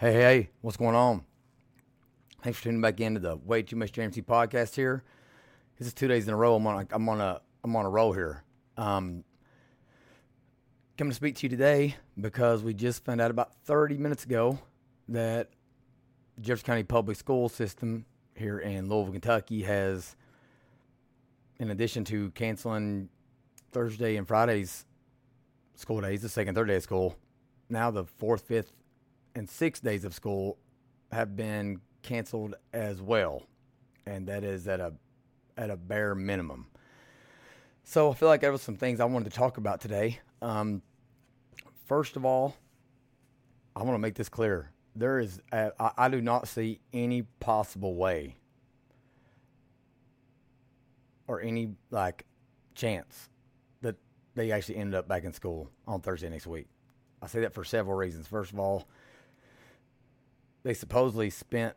Hey, hey, what's going on? Thanks for tuning back into the Way Too Much JMC podcast here. This is two days in a row. I'm on. A, I'm on a. I'm on a roll here. Um, coming to speak to you today because we just found out about 30 minutes ago that Jefferson County Public School System here in Louisville, Kentucky, has, in addition to canceling Thursday and Friday's school days, the second, third day of school, now the fourth, fifth, and six days of school have been canceled as well, and that is at a at a bare minimum. So I feel like there was some things I wanted to talk about today. Um, first of all, I want to make this clear. There is I, I do not see any possible way or any like chance that they actually end up back in school on Thursday next week. I say that for several reasons. First of all, they supposedly spent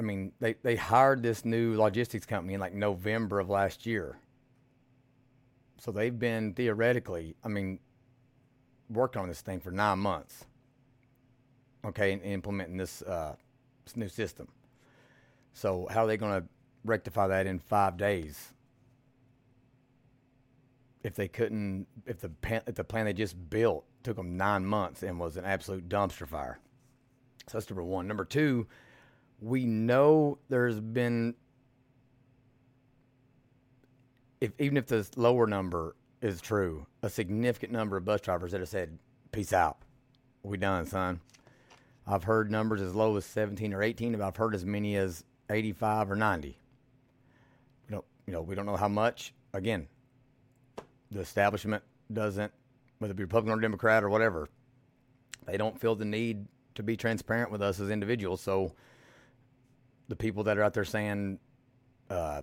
I mean, they, they hired this new logistics company in like November of last year. So they've been theoretically, I mean, working on this thing for nine months. Okay, and implementing this, uh, this new system. So how are they going to rectify that in five days? If they couldn't, if the if the plan they just built took them nine months and was an absolute dumpster fire. So that's number one. Number two, we know there's been if even if this lower number is true, a significant number of bus drivers that have said, "Peace out, we done, son." I've heard numbers as low as 17 or 18, but I've heard as many as 85 or 90. We don't, you know, we don't know how much. Again, the establishment doesn't, whether it be Republican or Democrat or whatever, they don't feel the need to be transparent with us as individuals. So the people that are out there saying, uh,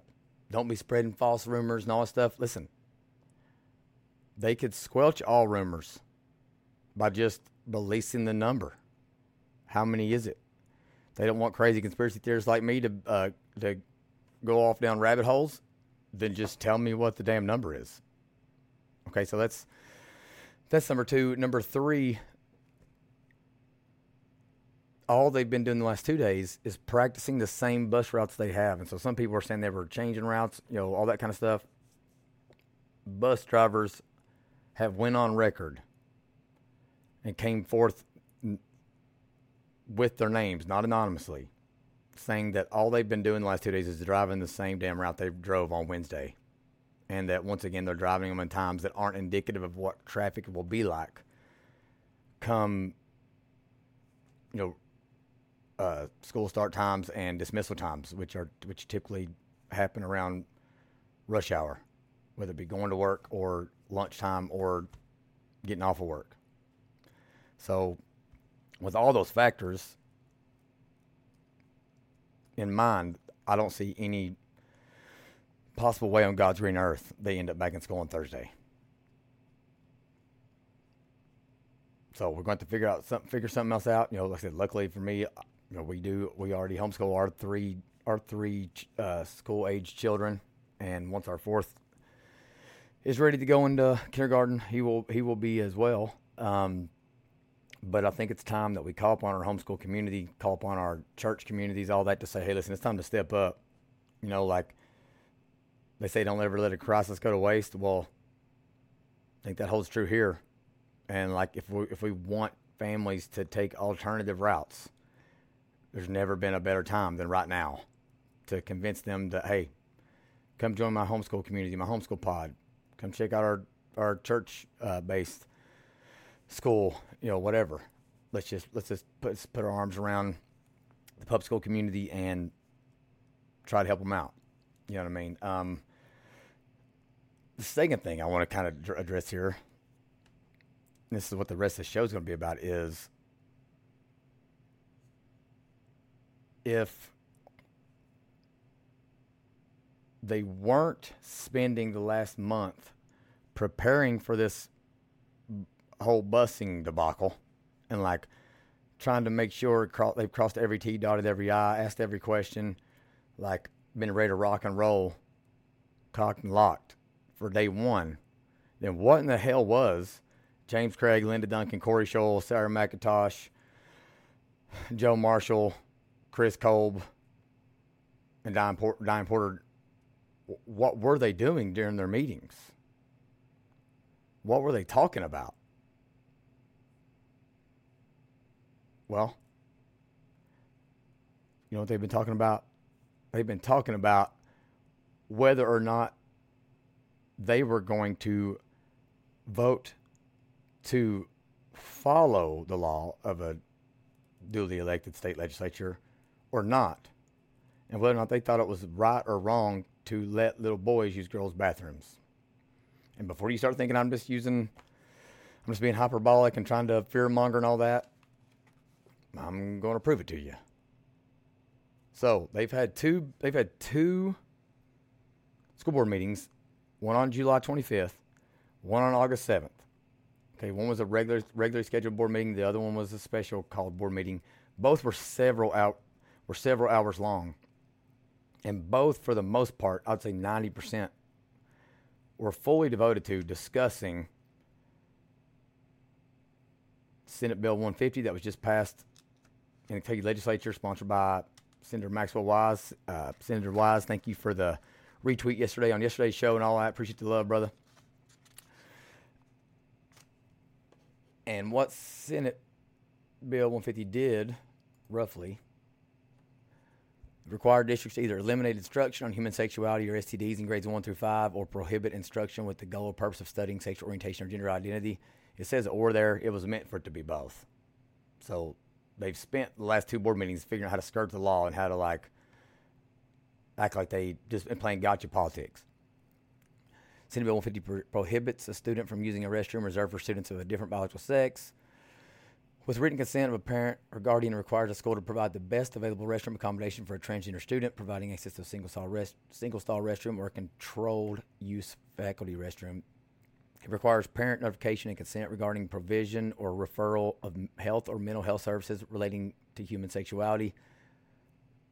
don't be spreading false rumors and all that stuff. Listen, they could squelch all rumors by just releasing the number. How many is it? They don't want crazy conspiracy theorists like me to uh, to go off down rabbit holes. Then just tell me what the damn number is. Okay, so that's that's number two. Number three, all they've been doing the last two days is practicing the same bus routes they have. And so some people are saying they were changing routes, you know, all that kind of stuff. Bus drivers have went on record and came forth with their names, not anonymously, saying that all they've been doing the last two days is driving the same damn route they drove on Wednesday. And that once again, they're driving them in times that aren't indicative of what traffic will be like come, you know, uh, school start times and dismissal times, which are which typically happen around rush hour, whether it be going to work or lunchtime or getting off of work. So, with all those factors in mind, I don't see any possible way on God's green earth they end up back in school on Thursday. So we're going to figure out something, figure something else out. You know, like I said, luckily for me, you know, we do we already homeschool our three our three uh, school age children, and once our fourth is ready to go into kindergarten, he will he will be as well. Um, but I think it's time that we call upon our homeschool community, call upon our church communities, all that to say, hey, listen, it's time to step up. You know, like they say, don't ever let a crisis go to waste. Well, I think that holds true here. And like if we if we want families to take alternative routes, there's never been a better time than right now to convince them that hey, come join my homeschool community, my homeschool pod. Come check out our our church uh, based school, you know, whatever. Let's just let's just put let's put our arms around the public school community and try to help them out. You know what I mean? Um, the second thing I want to kind of address here, this is what the rest of the show is going to be about, is if they weren't spending the last month preparing for this whole busing debacle and like trying to make sure they've crossed every T, dotted every I, asked every question, like been ready to rock and roll, cocked and locked for day one, then what in the hell was James Craig, Linda Duncan, Corrie Shull, Sarah McIntosh, Joe Marshall, Chris Kolb, and Diane Porter, Diane Porter, what were they doing during their meetings? What were they talking about? Well, you know what they've been talking about? They've been talking about whether or not they were going to vote to follow the law of a duly elected state legislature or not, and whether or not they thought it was right or wrong to let little boys use girls' bathrooms. And before you start thinking I'm just using, I'm just being hyperbolic and trying to fear monger and all that, I'm going to prove it to you. So they've had two. They've had two school board meetings. One on July 25th, one on August 7th. Okay, one was a regular regularly scheduled board meeting. The other one was a special called board meeting. Both were several out were several hours long, and both, for the most part, I'd say 90 percent, were fully devoted to discussing Senate Bill 150 that was just passed in the Kentucky Legislature, sponsored by Senator Maxwell Wise. Uh, Senator Wise, thank you for the retweet yesterday on yesterday's show and all that. Appreciate the love, brother. And what Senate Bill 150 did, roughly, required districts to either eliminate instruction on human sexuality or STDs in grades 1 through 5 or prohibit instruction with the goal or purpose of studying sexual orientation or gender identity. It says or there. It was meant for it to be both. So they've spent the last two board meetings figuring out how to skirt the law and how to like act like they just been playing gotcha politics. Senate Bill 150 pro- prohibits a student from using a restroom reserved for students of a different biological sex. With written consent of a parent or guardian, requires a school to provide the best available restroom accommodation for a transgender student, providing access to a single stall, rest, single stall restroom or a controlled use faculty restroom. It requires parent notification and consent regarding provision or referral of health or mental health services relating to human sexuality.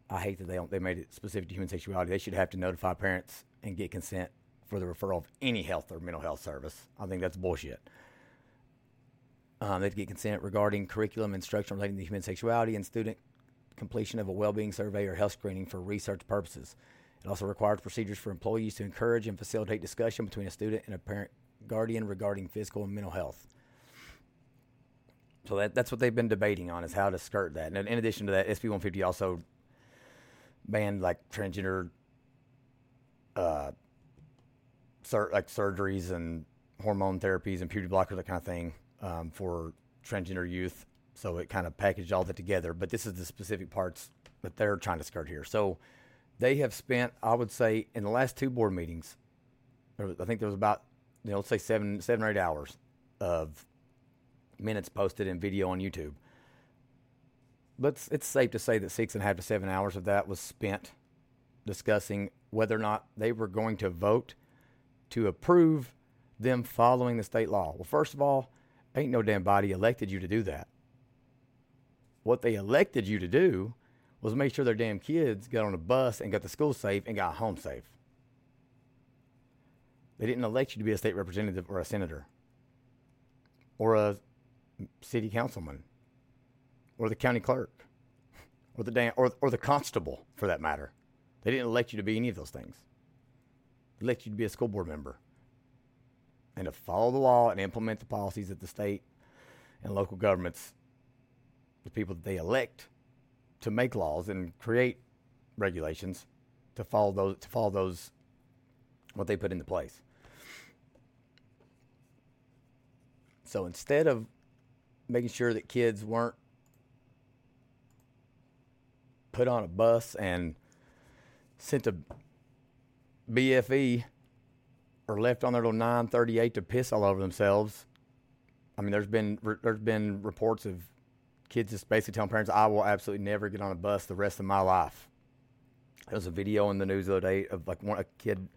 I hate that they don't, they made it specific to human sexuality. They should have to notify parents and get consent for the referral of any health or mental health service. I think that's bullshit. Um, they have to get consent regarding curriculum instruction relating to human sexuality and student completion of a well-being survey or health screening for research purposes. It also requires procedures for employees to encourage and facilitate discussion between a student and a parent guardian regarding physical and mental health. So that, that's what they've been debating on is how to skirt that. And in addition to that, SB 150 also banned like transgender uh, sur- like surgeries and hormone therapies and puberty blockers, that kind of thing, um, for transgender youth. So it kind of packaged all that together. But this is the specific parts that they're trying to skirt here. So they have spent, I would say, in the last two board meetings, was, I think there was about, you know, let's say seven, seven or eight hours of minutes posted in video on YouTube. But it's safe to say that six and a half to seven hours of that was spent discussing whether or not they were going to vote to approve them following the state law. Well, first of all, ain't no damn body elected you to do that. What they elected you to do was make sure their damn kids got on a bus and got to school safe and got home safe. They didn't elect you to be a state representative or a senator or a city councilman or the county clerk or the damn, or, or the constable for that matter. They didn't elect you to be any of those things. They elected you to be a school board member and to follow the law and implement the policies that the state and local governments, the people that they elect to make laws and create regulations, to follow those to follow those what they put into place. So instead of making sure that kids weren't put on a bus and sent to BFE or left on their little 938 to piss all over themselves. I mean, there's been there's been reports of kids just basically telling parents, "I will absolutely never get on a bus the rest of my life." There was a video in the news the other day of like one a kid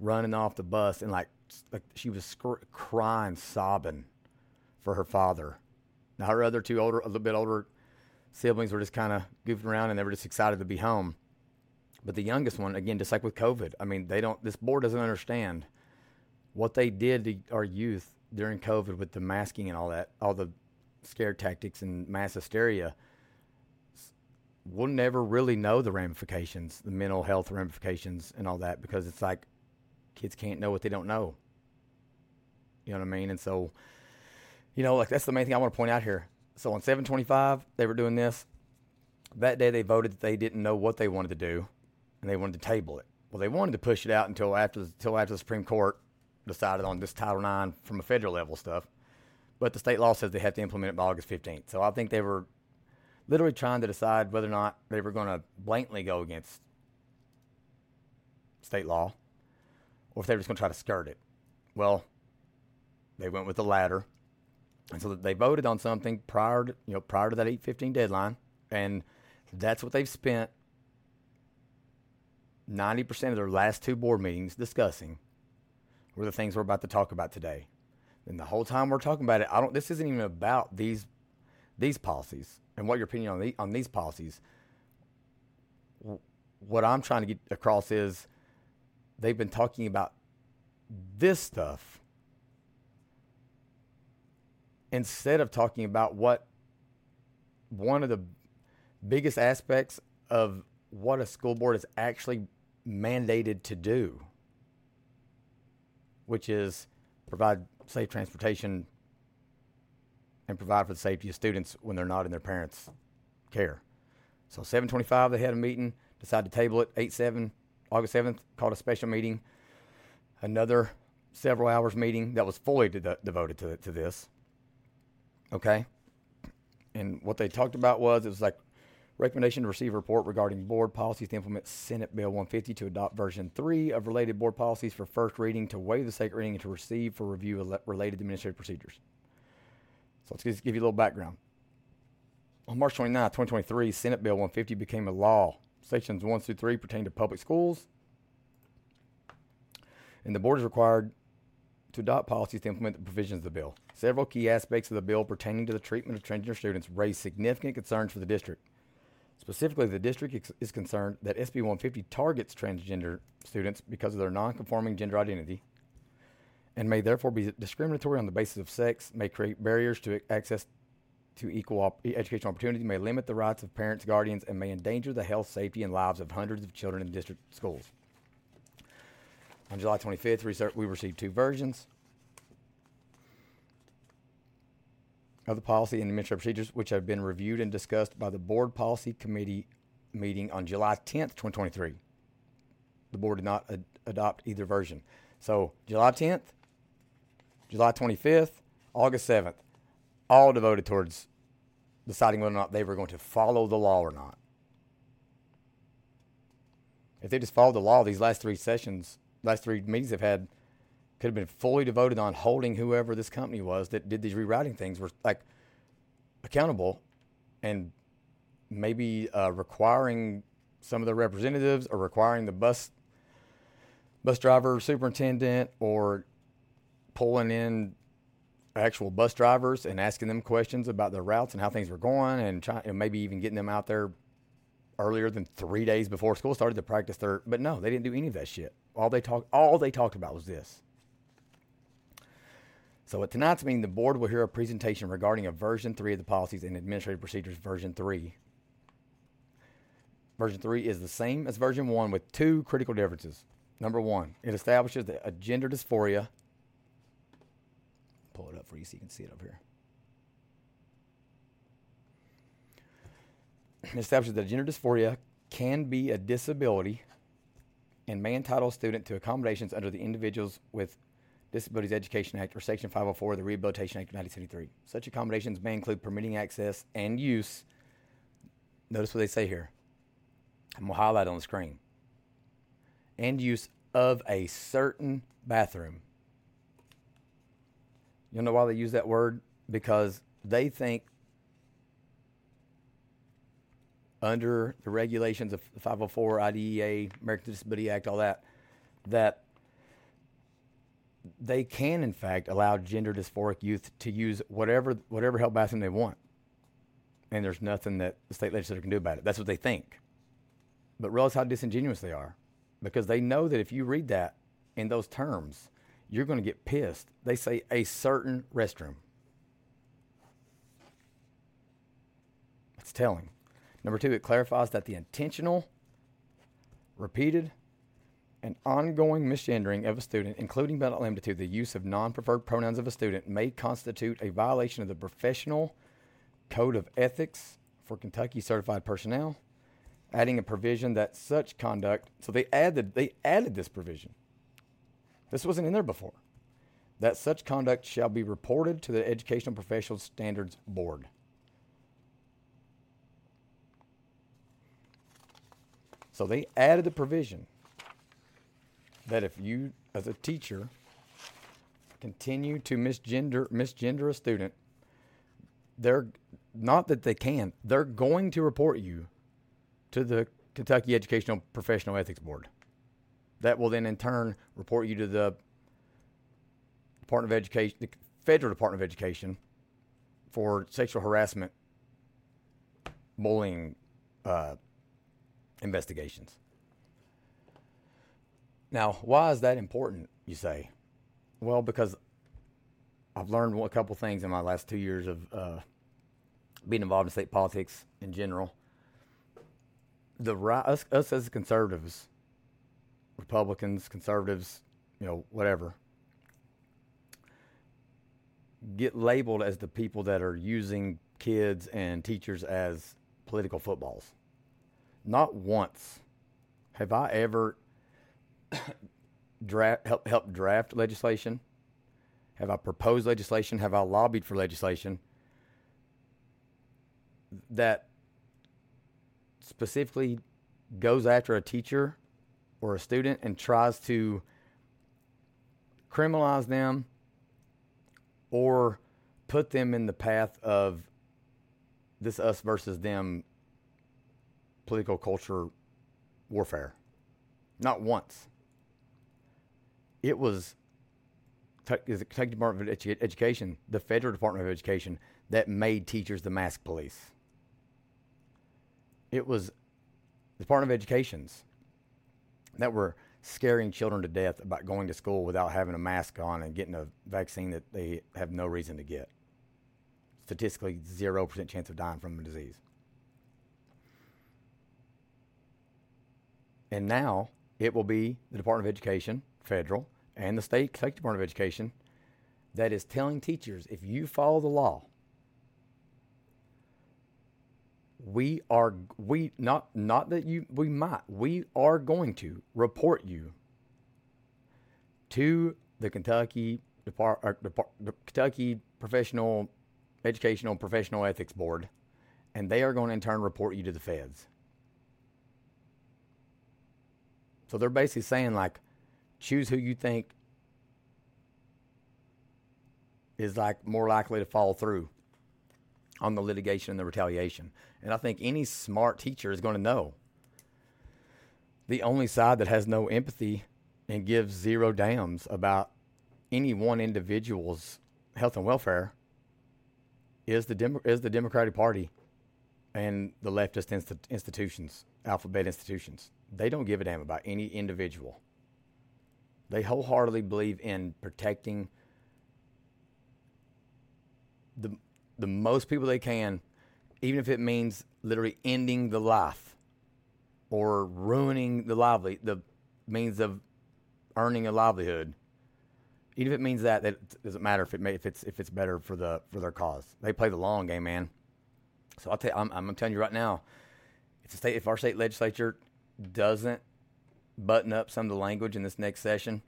running off the bus and like like she was sc- crying, sobbing for her father. Now her other two older, a little bit older siblings were just kind of goofing around and they were just excited to be home. But the youngest one, again, just like with COVID, I mean, they don't. This board doesn't understand what they did to our youth during COVID with the masking and all that, all the scare tactics and mass hysteria. we'll never really know the ramifications, the mental health ramifications, and all that because it's like kids can't know what they don't know. You know what I mean? And so, you know, like that's the main thing I want to point out here. So on 725, they were doing this. That day, they voted that they didn't know what they wanted to do, and they wanted to table it. Well, they wanted to push it out until after until after the Supreme Court decided on this Title IX from a federal level stuff. But the state law says they have to implement it by August 15th. So I think they were literally trying to decide whether or not they were going to blatantly go against state law or if they were just going to try to skirt it. Well, they went with the latter. And so they voted on something prior to, you know, prior to that 815 deadline. And that's what they've spent 90% of their last two board meetings discussing were the things we're about to talk about today. And the whole time we're talking about it, I don't. This isn't even about these these policies and what your opinion on the, on these policies. What I'm trying to get across is they've been talking about this stuff instead of talking about what one of the biggest aspects of what a school board is actually mandated to do, which is provide safe transportation and provide for the safety of students when they're not in their parents' care. So 725, they had a meeting, decided to table it. 8-7, August 7th, called a special meeting. Another several hours meeting that was fully de- devoted to, to this. Okay? And what they talked about was it was like recommendation to receive a report regarding board policies to implement Senate Bill 150 to adopt version 3 of related board policies for first reading, to waive the second reading, and to receive for review related administrative procedures. So let's just give you a little background. On March 29, 2023, Senate Bill 150 became a law. Sections 1 through 3 pertain to public schools, and the board is required to adopt policies to implement the provisions of the bill. Several key aspects of the bill pertaining to the treatment of transgender students raise significant concerns for the district. Specifically, the district is concerned that SB 150 targets transgender students because of their non-conforming gender identity and may therefore be discriminatory on the basis of sex, may create barriers to access to equal op- educational opportunity, may limit the rights of parents, guardians, and may endanger the health, safety, and lives of hundreds of children in district schools. On July 25th, we received two versions of the policy and administrative procedures, which have been reviewed and discussed by the Board Policy Committee meeting on July 10th, 2023. The board did not ad- adopt either version. So, July 10th, July 25th, August 7th, all devoted towards deciding whether or not they were going to follow the law or not. If they just followed the law, these last three sessions, last three meetings they've had, could have been fully devoted on holding whoever this company was that did these rewriting things were like accountable and maybe uh, requiring some of the representatives or requiring the bus bus driver superintendent or pulling in actual bus drivers and asking them questions about their routes and how things were going and and maybe even getting them out there earlier than three days before school started to practice their but no they didn't do any of that shit. All they talked all they talked about was this so at tonight's meeting, the board will hear a presentation regarding a version three of the policies and administrative procedures version three. Version three is the same as version one with two critical differences. Number one, it establishes that a gender dysphoria. Pull it up for you so you can see it up here. It establishes that gender dysphoria can be a disability and may entitle a student to accommodations under the Individuals with Disabilities Education Act or Section 504 of the Rehabilitation Act of 1973. Such accommodations may include permitting access and use. Notice what they say here. I'm going to highlight on the screen. And use of a certain bathroom. You know why they use that word? Because they think under the regulations of 504, IDEA, American Disability Act, all that, that they can, in fact, allow gender dysphoric youth to use whatever whatever help bathroom they want, and there's nothing that the state legislature can do about it. That's what they think. But realize how disingenuous they are, because they know that if you read that in those terms, you're going to get pissed. They say a certain restroom. It's telling. Number two, it clarifies that the intentional, repeated, and ongoing misgendering of a student, including but not limited to the use of non preferred pronouns of a student, may constitute a violation of the professional code of ethics for Kentucky certified personnel, adding a provision that such conduct. So they added they added this provision. This wasn't in there before. That such conduct shall be reported to the Educational Professional Standards Board. So they added the provision that if you, as a teacher, continue to misgender misgender a student, they're not that they can, they're going to report you to the Kentucky Educational Professional Ethics Board. That will then in turn report you to the Department of Education, the Federal Department of Education, for sexual harassment, bullying uh, investigations. Now, why is that important? You say, well, because I've learned a couple things in my last two years of uh, being involved in state politics in general. The us, us as conservatives, Republicans, conservatives, you know, whatever, get labeled as the people that are using kids and teachers as political footballs. Not once have I ever draft help help draft legislation. Have I proposed legislation? Have I lobbied for legislation that specifically goes after a teacher or a student and tries to criminalize them or put them in the path of this us versus them political culture warfare. Not once. It was the Kentucky Department of Edu- Education, the federal Department of Education, that made teachers the mask police. It was the Department of Education's that were scaring children to death about going to school without having a mask on and getting a vaccine that they have no reason to get. Statistically, 0% chance of dying from the disease. And now it will be the Department of Education, federal, and the state, state Department of Education that is telling teachers if you follow the law, we are we not not that you we might we are going to report you to the Kentucky Depart, or, Depart, the Kentucky Professional Educational Professional Ethics Board, and they are going to in turn report you to the feds. So they're basically saying like, choose who you think is like more likely to follow through on the litigation and the retaliation. And I think any smart teacher is going to know the only side that has no empathy and gives zero damns about any one individual's health and welfare is the is the Democratic Party and the leftist inst- institutions, alphabet institutions. They don't give a damn about any individual. They wholeheartedly believe in protecting the the most people they can, even if it means literally ending the life or ruining the lively the means of earning a livelihood. Even if it means that, that doesn't matter if it may, if it's if it's better for the for their cause. They play the long game, man. So I'll tell you, I'm, I'm telling you right now, if the state if our state legislature doesn't button up some of the language in this next session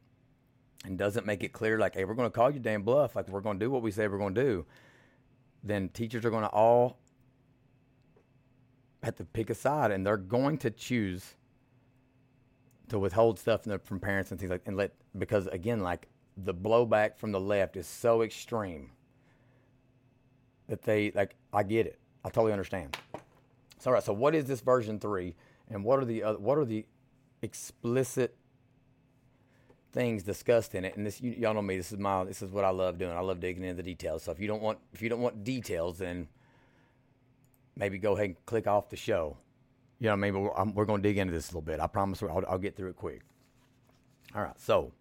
and doesn't make it clear, like, hey, we're going to call you damn bluff, like we're going to do what we say we're going to do, then teachers are going to all have to pick a side, and they're going to choose to withhold stuff from parents and things like and let because again, like the blowback from the left is so extreme that they like. I get it. I totally understand. So, all right. So, what is this version three? and what are the other, what are the explicit things discussed in it. And this you, y'all know me this is my this is what i love doing. I love digging into the details. So if you don't want if you don't want details then maybe go ahead and click off the show. You know maybe we're, we're going to dig into this a little bit. I promise I'll, I'll get through it quick. All right so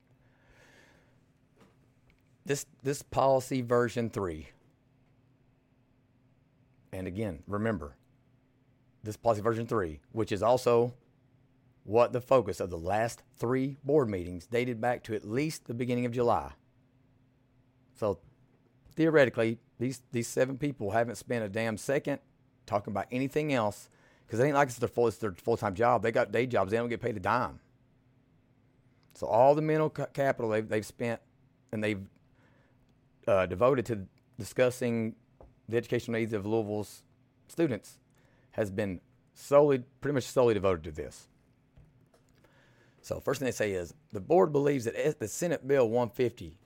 this this policy version 3 and again remember this policy version three, which is also what the focus of the last three board meetings dated back to at least the beginning of July. So theoretically, these these seven people haven't spent a damn second talking about anything else because it ain't like it's their full it's their full time job. They got day jobs. They don't get paid a dime. So all the mental capital they've, they've spent and they've uh, devoted to discussing the educational needs of Louisville's students has been solely, pretty much solely devoted to this. So first thing they say is the board believes that the Senate Bill 150,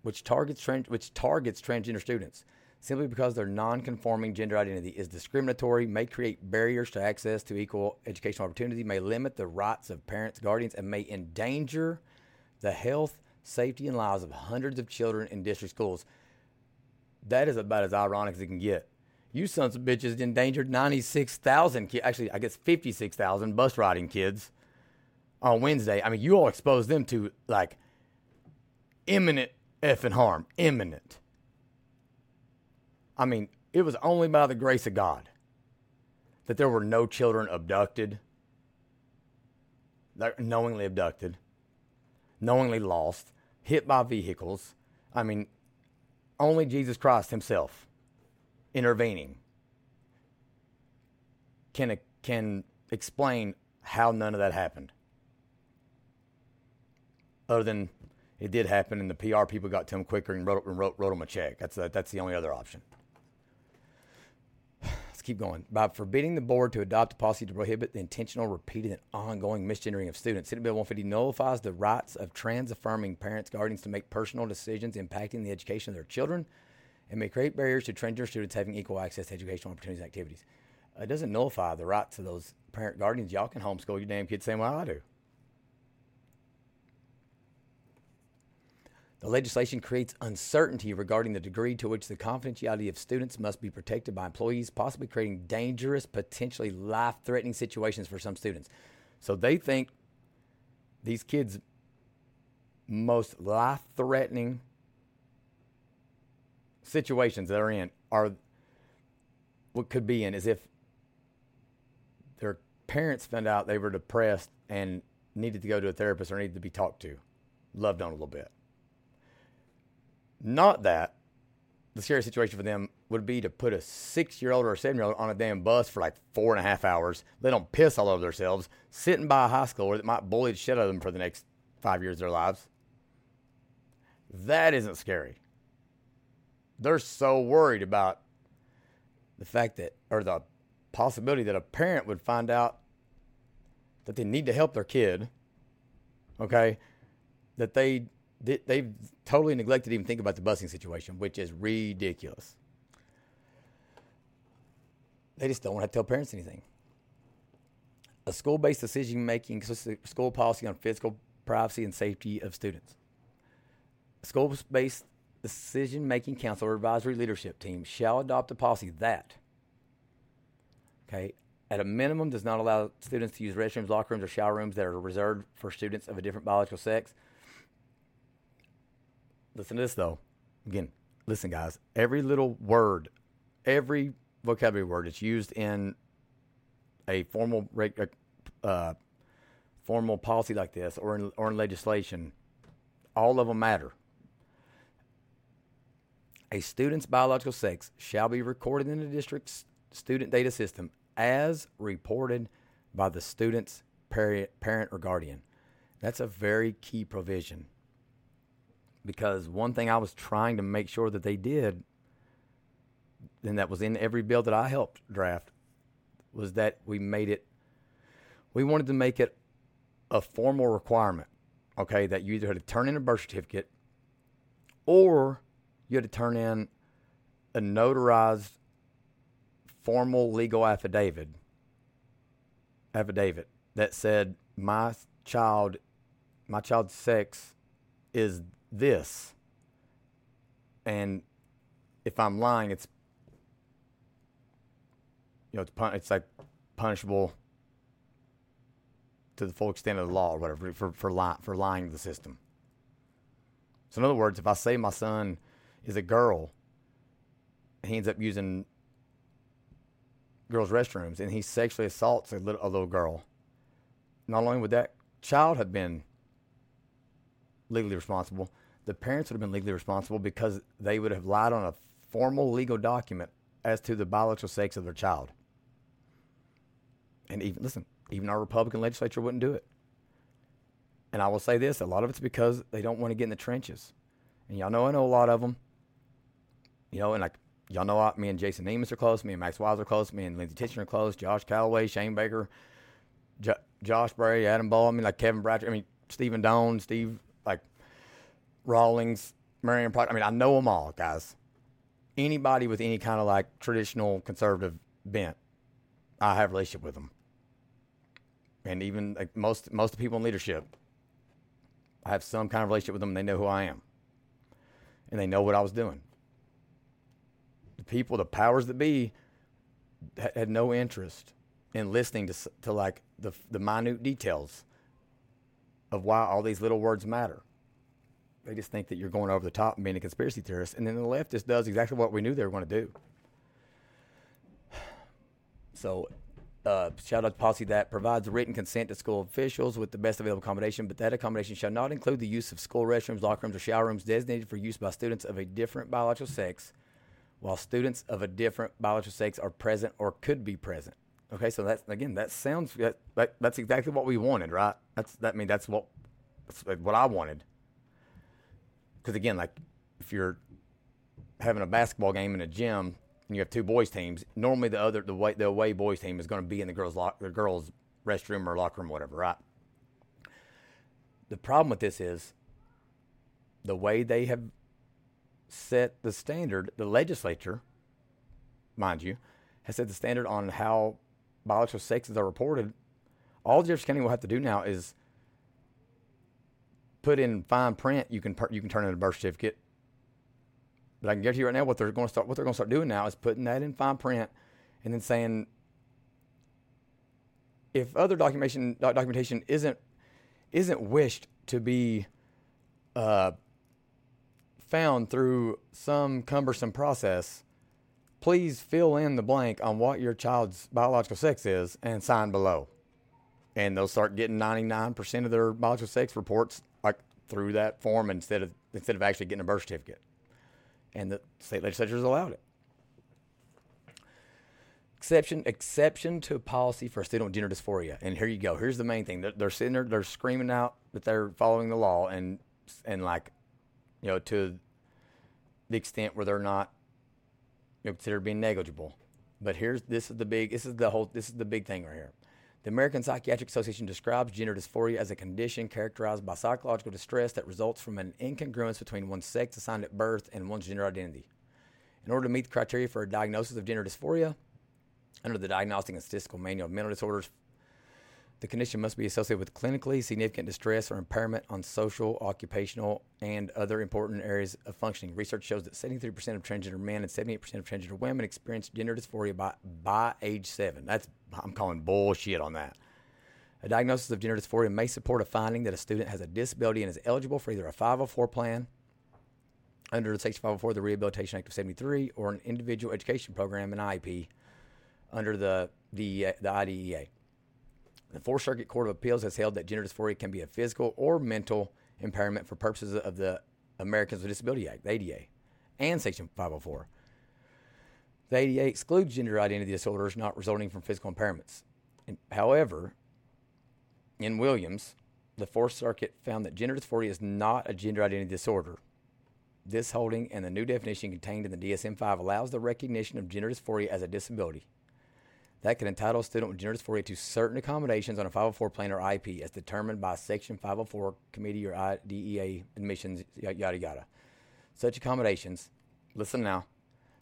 which targets which targets transgender students, simply because their non-conforming gender identity is discriminatory, may create barriers to access to equal educational opportunity, may limit the rights of parents, guardians, and may endanger the health, safety, and lives of hundreds of children in district schools. That is about as ironic as it can get. You sons of bitches endangered 96,000 kids, actually, I guess 56,000 bus riding kids on Wednesday. I mean, you all exposed them to like imminent effing harm. Imminent. I mean, it was only by the grace of God that there were no children abducted, knowingly abducted, knowingly lost, hit by vehicles. I mean, only Jesus Christ Himself intervening can can explain how none of that happened. Other than it did happen, and the PR people got to him quicker and wrote, wrote, wrote him a check. That's a, that's the only other option. Let's keep going. By forbidding the board to adopt a policy to prohibit the intentional, repeated, and ongoing misgendering of students, Senate Bill 150 nullifies the rights of trans affirming parents, guardians to make personal decisions impacting the education of their children and may create barriers to transgender students having equal access to educational opportunities and activities. It doesn't nullify the rights of those parent guardians. Y'all can homeschool your damn kids same way I do. The legislation creates uncertainty regarding the degree to which the confidentiality of students must be protected by employees, possibly creating dangerous, potentially life threatening situations for some students. So they think these kids' most life threatening situations that are in are what could be in is if their parents found out they were depressed and needed to go to a therapist or needed to be talked to, loved on a little bit. Not that the scary situation for them would be to put a six year old or a seven year old on a damn bus for like four and a half hours, let them piss all over themselves, sitting by a high schooler that might bully the shit out of them for the next five years of their lives. That isn't scary. They're so worried about the fact that, or the possibility that a parent would find out that they need to help their kid, okay, that they they've totally neglected to even think about the busing situation, which is ridiculous. They just don't want to tell parents anything. A school based decision making school policy on physical privacy and safety of students. School based decision making council or advisory leadership team shall adopt a policy that, okay, at a minimum does not allow students to use restrooms, locker rooms, or shower rooms that are reserved for students of a different biological sex Listen to this though. Again, listen, guys. Every little word, every vocabulary word that's used in a formal uh, formal policy like this, or in, or in legislation, all of them matter. A student's biological sex shall be recorded in the district's student data system as reported by the student's parent or guardian. That's a very key provision because one thing I was trying to make sure that they did, and that was in every bill that I helped draft, was that we made it, we wanted to make it a formal requirement, okay, that you either had to turn in a birth certificate or you had to turn in a notarized formal legal affidavit affidavit that said my child my child's sex is this. And if I'm lying, it's you know, it's, pun- it's like punishable to the full extent of the law or whatever for for, for lying to the system. So in other words, if I say my son is a girl, he ends up using girls' restrooms and he sexually assaults a little, a little girl, not only would that child have been legally responsible, the parents would have been legally responsible because they would have lied on a formal legal document as to the biological sex of their child. And even, listen, even our Republican legislature wouldn't do it. And I will say this a lot of it's because they don't want to get in the trenches. And y'all know I know a lot of them. You know, and like, y'all know I, me and Jason Nemes are close. Me and Max Wise are close. Me and Lindsey Tichenor are close. Josh Calloway, Shane Baker, J- Josh Bray, Adam Ball. I mean, like Kevin Bratcher. I mean, Steven Doan, Steve, like Rawlings, Marianne Proctor. I mean, I know them all, guys. Anybody with any kind of like traditional conservative bent, I have a relationship with them. And even like most most people in leadership, I have some kind of relationship with them. They know who I am, and they know what I was doing the people, the powers that be, had no interest in listening to to like the the minute details of why all these little words matter. They just think that you're going over the top and being a conspiracy theorist, and then the left just does exactly what we knew they were going to do. So, uh, shout out to policy that provides written consent to school officials with the best available accommodation, but that accommodation shall not include the use of school restrooms, locker rooms, or shower rooms designated for use by students of a different biological sex while students of a different biological sex are present or could be present. Okay, so that's again, that sounds that, that that's exactly what we wanted, right? That's that I mean that's what that's what I wanted. Because again, like if you're having a basketball game in a gym and you have two boys teams, normally the other the way the away boys team is going to be in the girls lock, the girls restroom or locker room, or whatever, right? The problem with this is the way they have set the standard, the legislature, mind you, has set the standard on how biological sexes are reported. All Jefferson County will have to do now is put in fine print. You can you can turn in a birth certificate. But I can guarantee you right now, what they're going to start what they're going to start doing now is putting that in fine print, and then saying if other documentation documentation isn't isn't wished to be uh, found through some cumbersome process, please fill in the blank on what your child's biological sex is and sign below. And they'll start getting 99% of their biological sex reports through that form instead of instead of actually getting a birth certificate. And the state legislatures allowed it. Exception exception to policy for student with gender dysphoria. And here you go. Here's the main thing. They're, they're sitting there, they're screaming out that they're following the law and and like you know, to the extent where they're not you know, considered being negligible. But here's this is the big this is the whole this is the big thing right here. The American Psychiatric Association describes gender dysphoria as a condition characterized by psychological distress that results from an incongruence between one's sex assigned at birth and one's gender identity. In order to meet the criteria for a diagnosis of gender dysphoria, under the Diagnostic and Statistical Manual of Mental Disorders, the condition must be associated with clinically significant distress or impairment on social, occupational, and other important areas of functioning. Research shows that 73% of transgender men and 78% of transgender women experience gender dysphoria by, by age seven. That's I'm calling bullshit on that. A diagnosis of gender dysphoria may support a finding that a student has a disability and is eligible for either a 504 plan under Section 504 of the Rehabilitation Act of 73 or an individual education program, an IEP, under the, the, the IDEA. The Fourth Circuit Court of Appeals has held that gender dysphoria can be a physical or mental impairment for purposes of the Americans with Disability Act, the ADA, and Section 504. The ADA excludes gender identity disorders not resulting from physical impairments. However, in Williams, the Fourth Circuit found that gender dysphoria is not a gender identity disorder. This holding and the new definition contained in the DSM 5 allows the recognition of gender dysphoria as a disability that can entitle a student with gender dysphoria to certain accommodations on a 504 plan or IP as determined by Section 504 committee or IDEA admissions, yada yada. Such accommodations, listen now,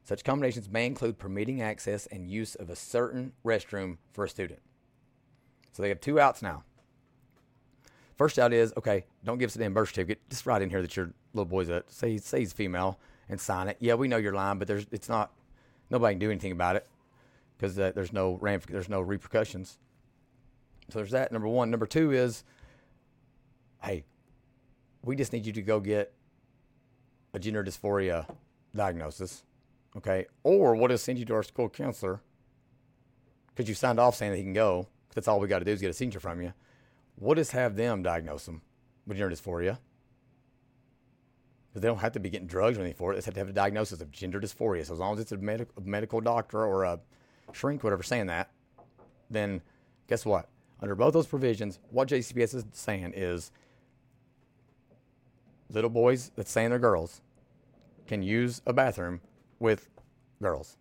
such accommodations may include permitting access and use of a certain restroom for a student. So they have two outs now. First out is okay, don't give us a damn birth certificate. Just write in here that your little boy's a say say he's female and sign it. Yeah, we know you're lying, but there's it's not nobody can do anything about it because there's no there's no repercussions. So there's that. Number one. Number two is, hey, we just need you to go get a gender dysphoria diagnosis, okay? Or what is send you to our school counselor because you signed off saying that he can go. That's all we got to do is get a signature from you. We'll just have them diagnose him with gender dysphoria. Because they don't have to be getting drugs or anything for it. They just have to have a diagnosis of gender dysphoria. So as long as it's a, a medical doctor or a shrink, whatever, saying that, then guess what? Under both those provisions, what JCPS is saying is little boys that's saying they're girls can use a bathroom with girls.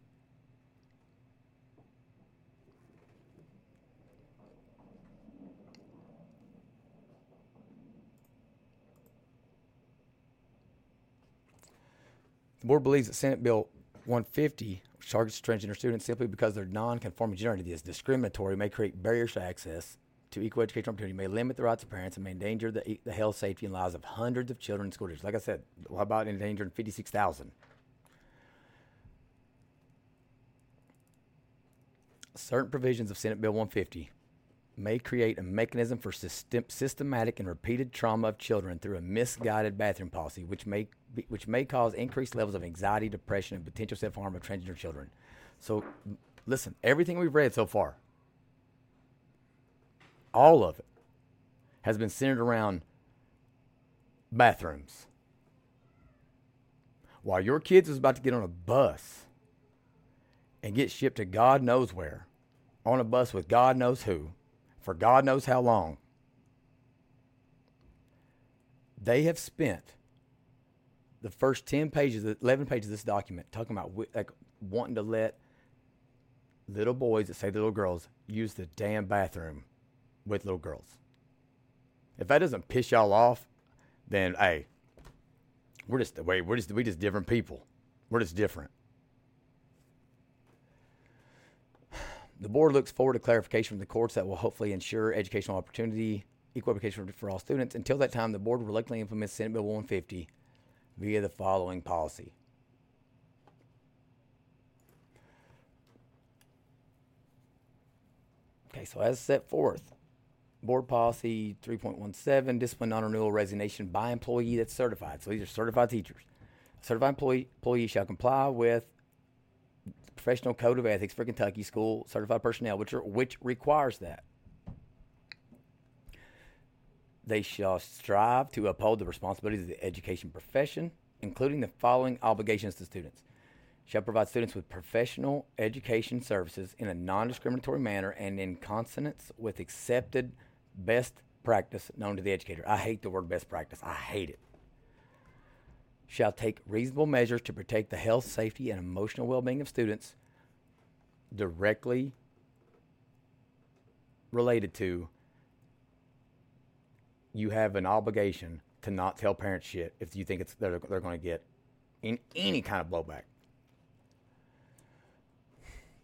The board believes that Senate Bill 150, which targets transgender students simply because their non-conforming gender identity is discriminatory, may create barriers to access to equal educational opportunity, may limit the rights of parents, and may endanger the, the health, safety, and lives of hundreds of children in school districts. Like I said, what about endangering 56,000? Certain provisions of Senate Bill 150 may create a mechanism for system, systematic and repeated trauma of children through a misguided bathroom policy, which may which may cause increased levels of anxiety, depression, and potential self harm of transgender children. So, listen, everything we've read so far, all of it, has been centered around bathrooms. While your kids is about to get on a bus and get shipped to God knows where, on a bus with God knows who, for God knows how long, they have spent the first 10 pages, 11 pages of this document talking about like wanting to let little boys that say the little girls use the damn bathroom with little girls. If that doesn't piss y'all off, then hey, we're just wait, we're just we just different people. We're just different. The board looks forward to clarification from the courts that will hopefully ensure educational opportunity, equal education for all students. Until that time, the board reluctantly implements Senate Bill 150 via the following policy. Okay, so as set forth, board policy 3.17, discipline non-renewal resignation by employee that's certified. So these are certified teachers. A certified employee, employee shall comply with professional code of ethics for Kentucky school certified personnel, which are, which requires that. They shall strive to uphold the responsibilities of the education profession, including the following obligations to students. Shall provide students with professional education services in a non discriminatory manner and in consonance with accepted best practice known to the educator. I hate the word best practice, I hate it shall take reasonable measures to protect the health, safety, and emotional well being of students directly related to you have an obligation to not tell parents shit if you think it's they're, they're going to get in any kind of blowback.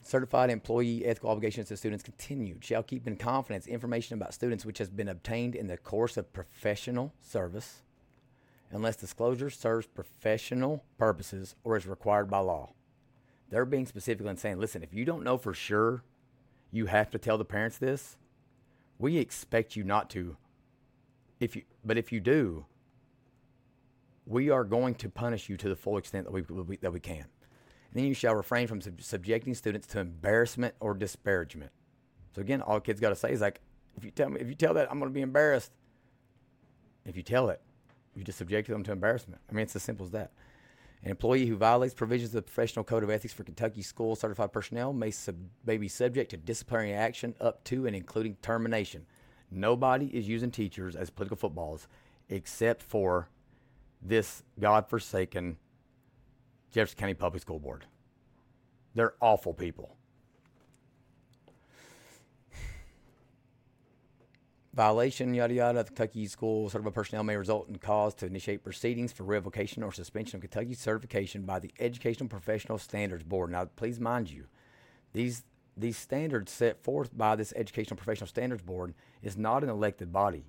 Certified employee ethical obligations to students continued. Shall keep in confidence information about students which has been obtained in the course of professional service unless disclosure serves professional purposes or is required by law. They're being specific and saying, listen, if you don't know for sure you have to tell the parents this, we expect you not to. If you, but if you do, we are going to punish you to the full extent that we, we that we can. And then you shall refrain from sub- subjecting students to embarrassment or disparagement. So again, all kids got to say is like, if you tell me, if you tell that, I'm going to be embarrassed. If you tell it, you just subject them to embarrassment. I mean, it's as simple as that. An employee who violates provisions of the Professional Code of Ethics for Kentucky School Certified Personnel may, sub- may be subject to disciplinary action up to and including termination. Nobody is using teachers as political footballs except for this godforsaken Jefferson County Public School Board. They're awful people. Violation, yada yada, of Kentucky school certified personnel may result in cause to initiate proceedings for revocation or suspension of Kentucky certification by the Educational Professional Standards Board. Now, please mind you, these these standards set forth by this Educational Professional Standards Board is not an elected body.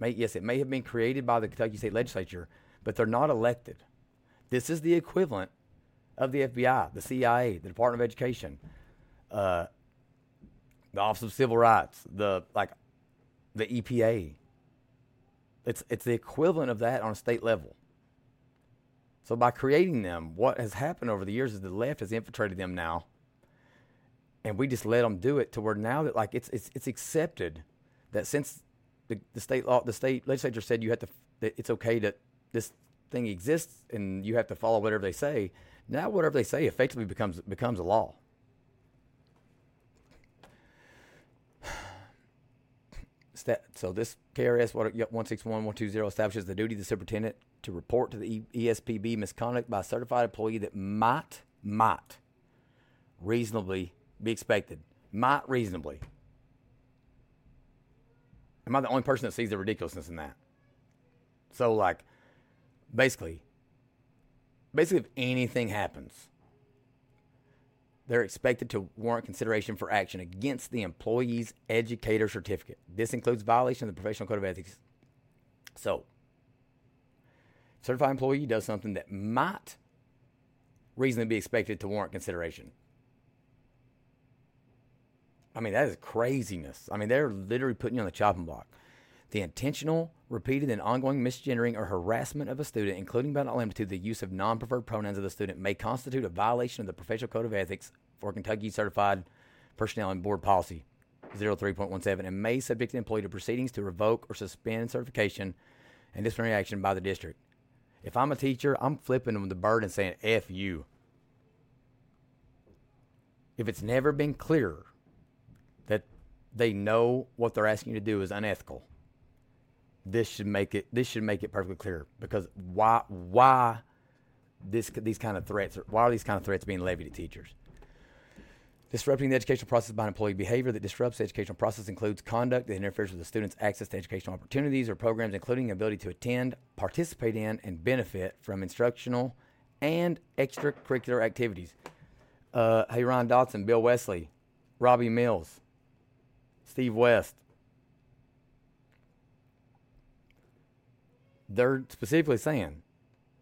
May, yes, it may have been created by the Kentucky State Legislature, but they're not elected. This is the equivalent of the FBI, the CIA, the Department of Education, uh, the Office of Civil Rights, the like the EPA. It's it's the equivalent of that on a state level. So by creating them, what has happened over the years is the left has infiltrated them now and we just let them do it to where now that like it's it's it's accepted that since the, the state law the state legislature said you have to that it's okay that this thing exists and you have to follow whatever they say now whatever they say effectively becomes becomes a law. So this KRS 161120 establishes the duty of the superintendent to report to the ESPB misconduct by a certified employee that might might reasonably be expected. Might reasonably. Am I the only person that sees the ridiculousness in that? So, like, basically, basically, if anything happens, they're expected to warrant consideration for action against the employee's educator certificate. This includes violation of the professional code of ethics. So, certified employee does something that might reasonably be expected to warrant consideration. I mean, that is craziness. I mean, they're literally putting you on the chopping block. The intentional, repeated, and ongoing misgendering or harassment of a student, including but not limited to the use of non preferred pronouns of the student, may constitute a violation of the Professional Code of Ethics for Kentucky Certified Personnel and Board Policy 03.17 and may subject the employee to proceedings to revoke or suspend certification and disciplinary action by the district. If I'm a teacher, I'm flipping them the bird and saying, F you. If it's never been clearer they know what they're asking you to do is unethical. This should make it this should make it perfectly clear because why why this these kind of threats why are these kind of threats being levied at teachers? Disrupting the educational process by employee behavior that disrupts the educational process includes conduct that interferes with the student's access to educational opportunities or programs, including the ability to attend, participate in, and benefit from instructional and extracurricular activities. Uh, hey, Ron Dotson, Bill Wesley, Robbie Mills, Steve West. They're specifically saying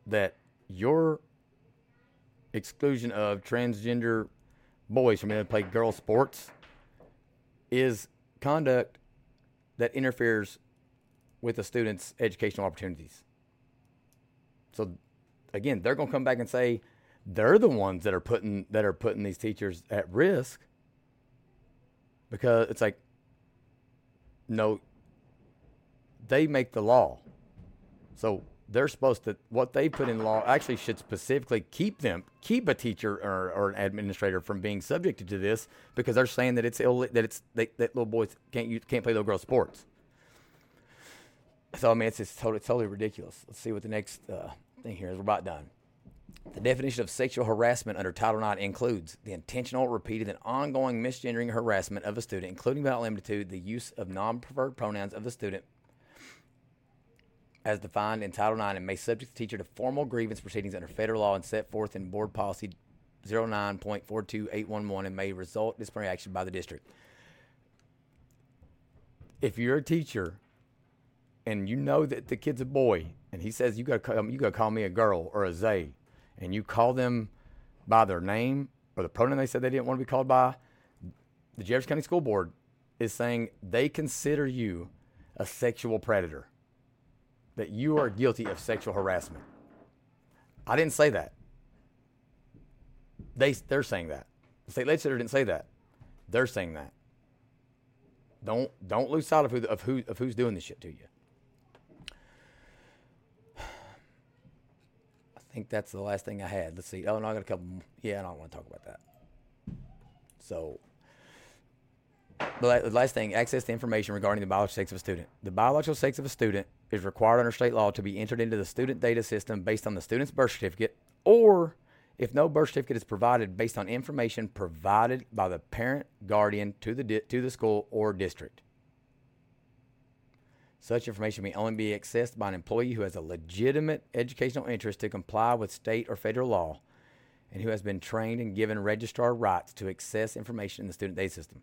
that your exclusion of transgender boys from being able to play girls' sports is conduct that interferes with a student's educational opportunities. So, again, they're going to come back and say they're the ones that are putting that are putting these teachers at risk because it's like no, they make the law. So they're supposed to what they put in law actually should specifically keep them keep a teacher or, or, an administrator from being subjected to this because they're saying that it's Ill, that it's they, that little boys can't you can't play little girl sports. So I mean it's just totally totally ridiculous. Let's see what the next uh, thing here is. We're about done. The definition of sexual harassment under Title IX includes the intentional, repeated, and ongoing misgendering harassment of a student, including limited to the use of non preferred pronouns of the student as defined in Title IX and may subject the teacher to formal grievance proceedings under federal law and set forth in Board Policy 09.42811 and may result in disciplinary action by the district. If you're a teacher and you know that the kid's a boy and he says you got to you got to call me a girl or a Zay and you call them by their name or the pronoun they said they didn't want to be called by, the Jefferson County School Board is saying they consider you a sexual predator, that you are guilty of sexual harassment. I didn't say that. They, they're saying that. The state legislature didn't say that. They're saying that. Don't don't lose sight of who of who of who's doing this shit to you. Think that's the last thing I had. Let's see. Oh, no, I got a couple. Yeah, I don't want to talk about that. So, the last thing, access to information regarding the biological sex of a student. The biological sex of a student is required under state law to be entered into the student data system based on the student's birth certificate, or if no birth certificate is provided, based on information provided by the parent guardian to the to the school or district. Such information may only be accessed by an employee who has a legitimate educational interest to comply with state or federal law and who has been trained and given registrar rights to access information in the student data system.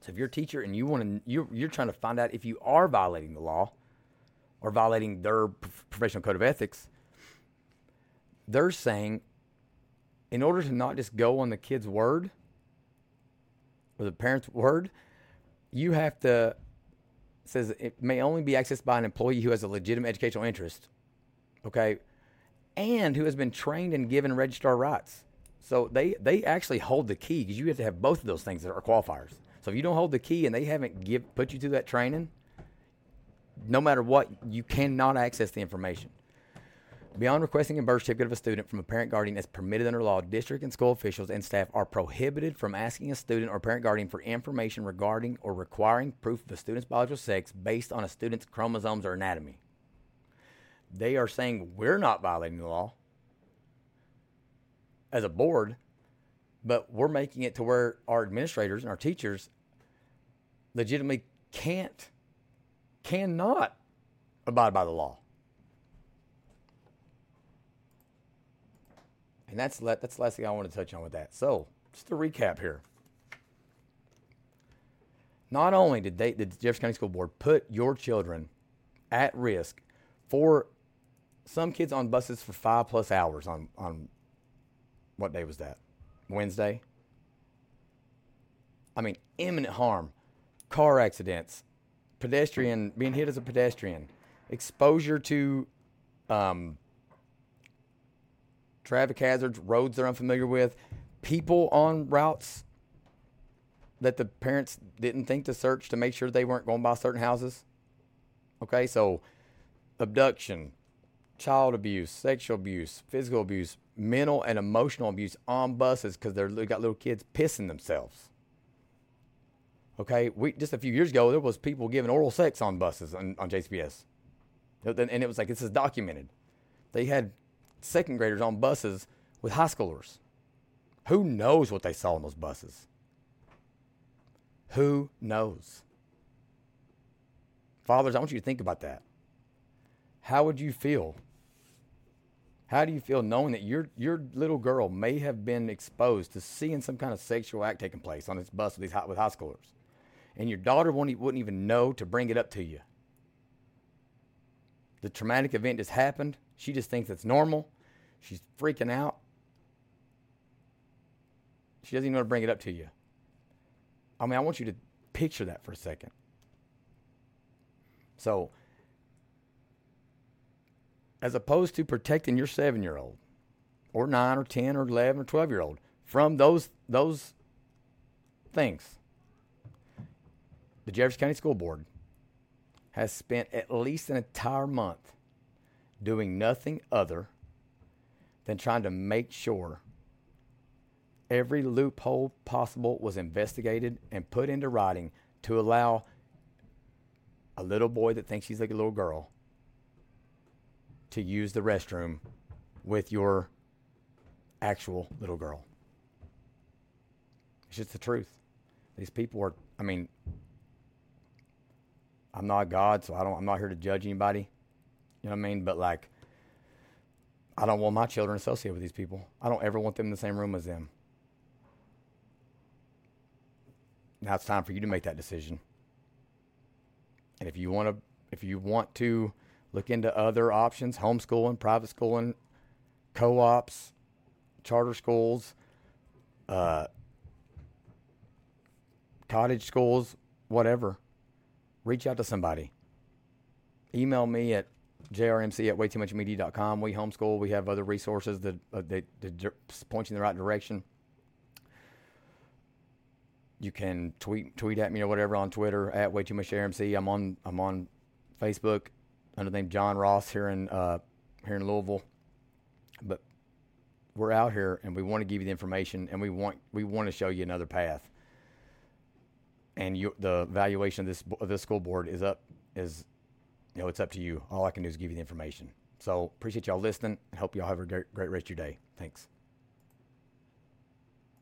So if you're a teacher and you want to, you're, you're trying to find out if you are violating the law or violating their professional code of ethics, they're saying in order to not just go on the kid's word or the parent's word, you have to says it may only be accessed by an employee who has a legitimate educational interest, okay, and who has been trained and given registrar rights. So they they actually hold the key because you have to have both of those things that are qualifiers. So if you don't hold the key and they haven't give put you through that training, no matter what, you cannot access the information. Beyond requesting a birth certificate of a student from a parent guardian as permitted under law, district and school officials and staff are prohibited from asking a student or parent guardian for information regarding or requiring proof of a student's biological sex based on a student's chromosomes or anatomy. They are saying we're not violating the law as a board, but we're making it to where our administrators and our teachers legitimately can't, cannot abide by the law. And that's that's the last thing I want to touch on with that. So, just to recap here. Not only did they, did the Jefferson County School Board put your children at risk for some kids on buses for five plus hours on, on what day was that? Wednesday? I mean, imminent harm, car accidents, pedestrian, being hit as a pedestrian, exposure to um, traffic hazards, roads they're unfamiliar with, people on routes that the parents didn't think to search to make sure they weren't going by certain houses. Okay, so abduction, child abuse, sexual abuse, physical abuse, mental and emotional abuse on buses because they've got little kids pissing themselves. Okay, we just a few years ago there was people giving oral sex on buses on, on JCPS, and it was like this is documented. They had second graders on buses with high schoolers. Who knows what they saw on those buses? Who knows? Fathers, I want you to think about that. How would you feel? How do you feel knowing that your your little girl may have been exposed to seeing some kind of sexual act taking place on this bus with these high, with high schoolers, and your daughter wouldn't, wouldn't even know to bring it up to you? The traumatic event just happened. She just thinks it's normal. She's freaking out. She doesn't even know to bring it up to you. I mean, I want you to picture that for a second. So, as opposed to protecting your seven year old, or nine, or 10, or 11, or 12 year old from those, those things, the Jefferson County School Board has spent at least an entire month doing nothing other than trying to make sure every loophole possible was investigated and put into writing to allow a little boy that thinks he's like a little girl to use the restroom with your actual little girl. It's just the truth. These people are, I mean, I'm not God, so I don't, I'm not here to judge anybody. You know what I mean? But like, I don't want my children associated with these people. I don't ever want them in the same room as them. Now it's time for you to make that decision. And if you want to, if you want to look into other options, homeschooling, private schooling, co-ops, charter schools, uh, cottage schools, whatever, reach out to somebody. Email me at jrmc at waytoomuchmedia.com. We homeschool. We have other resources that, uh, that, that point you in the right direction. You can tweet tweet at me or whatever on Twitter at way too much RMC. I'm on I'm on Facebook under the name John Ross here in uh, here in Louisville. But we're out here and we want to give you the information and we want we want to show you another path. And you, the valuation of this of this school board is up is you know, it's up to you. All I can do is give you the information. So appreciate y'all listening and hope y'all have a great, great rest of your day. Thanks.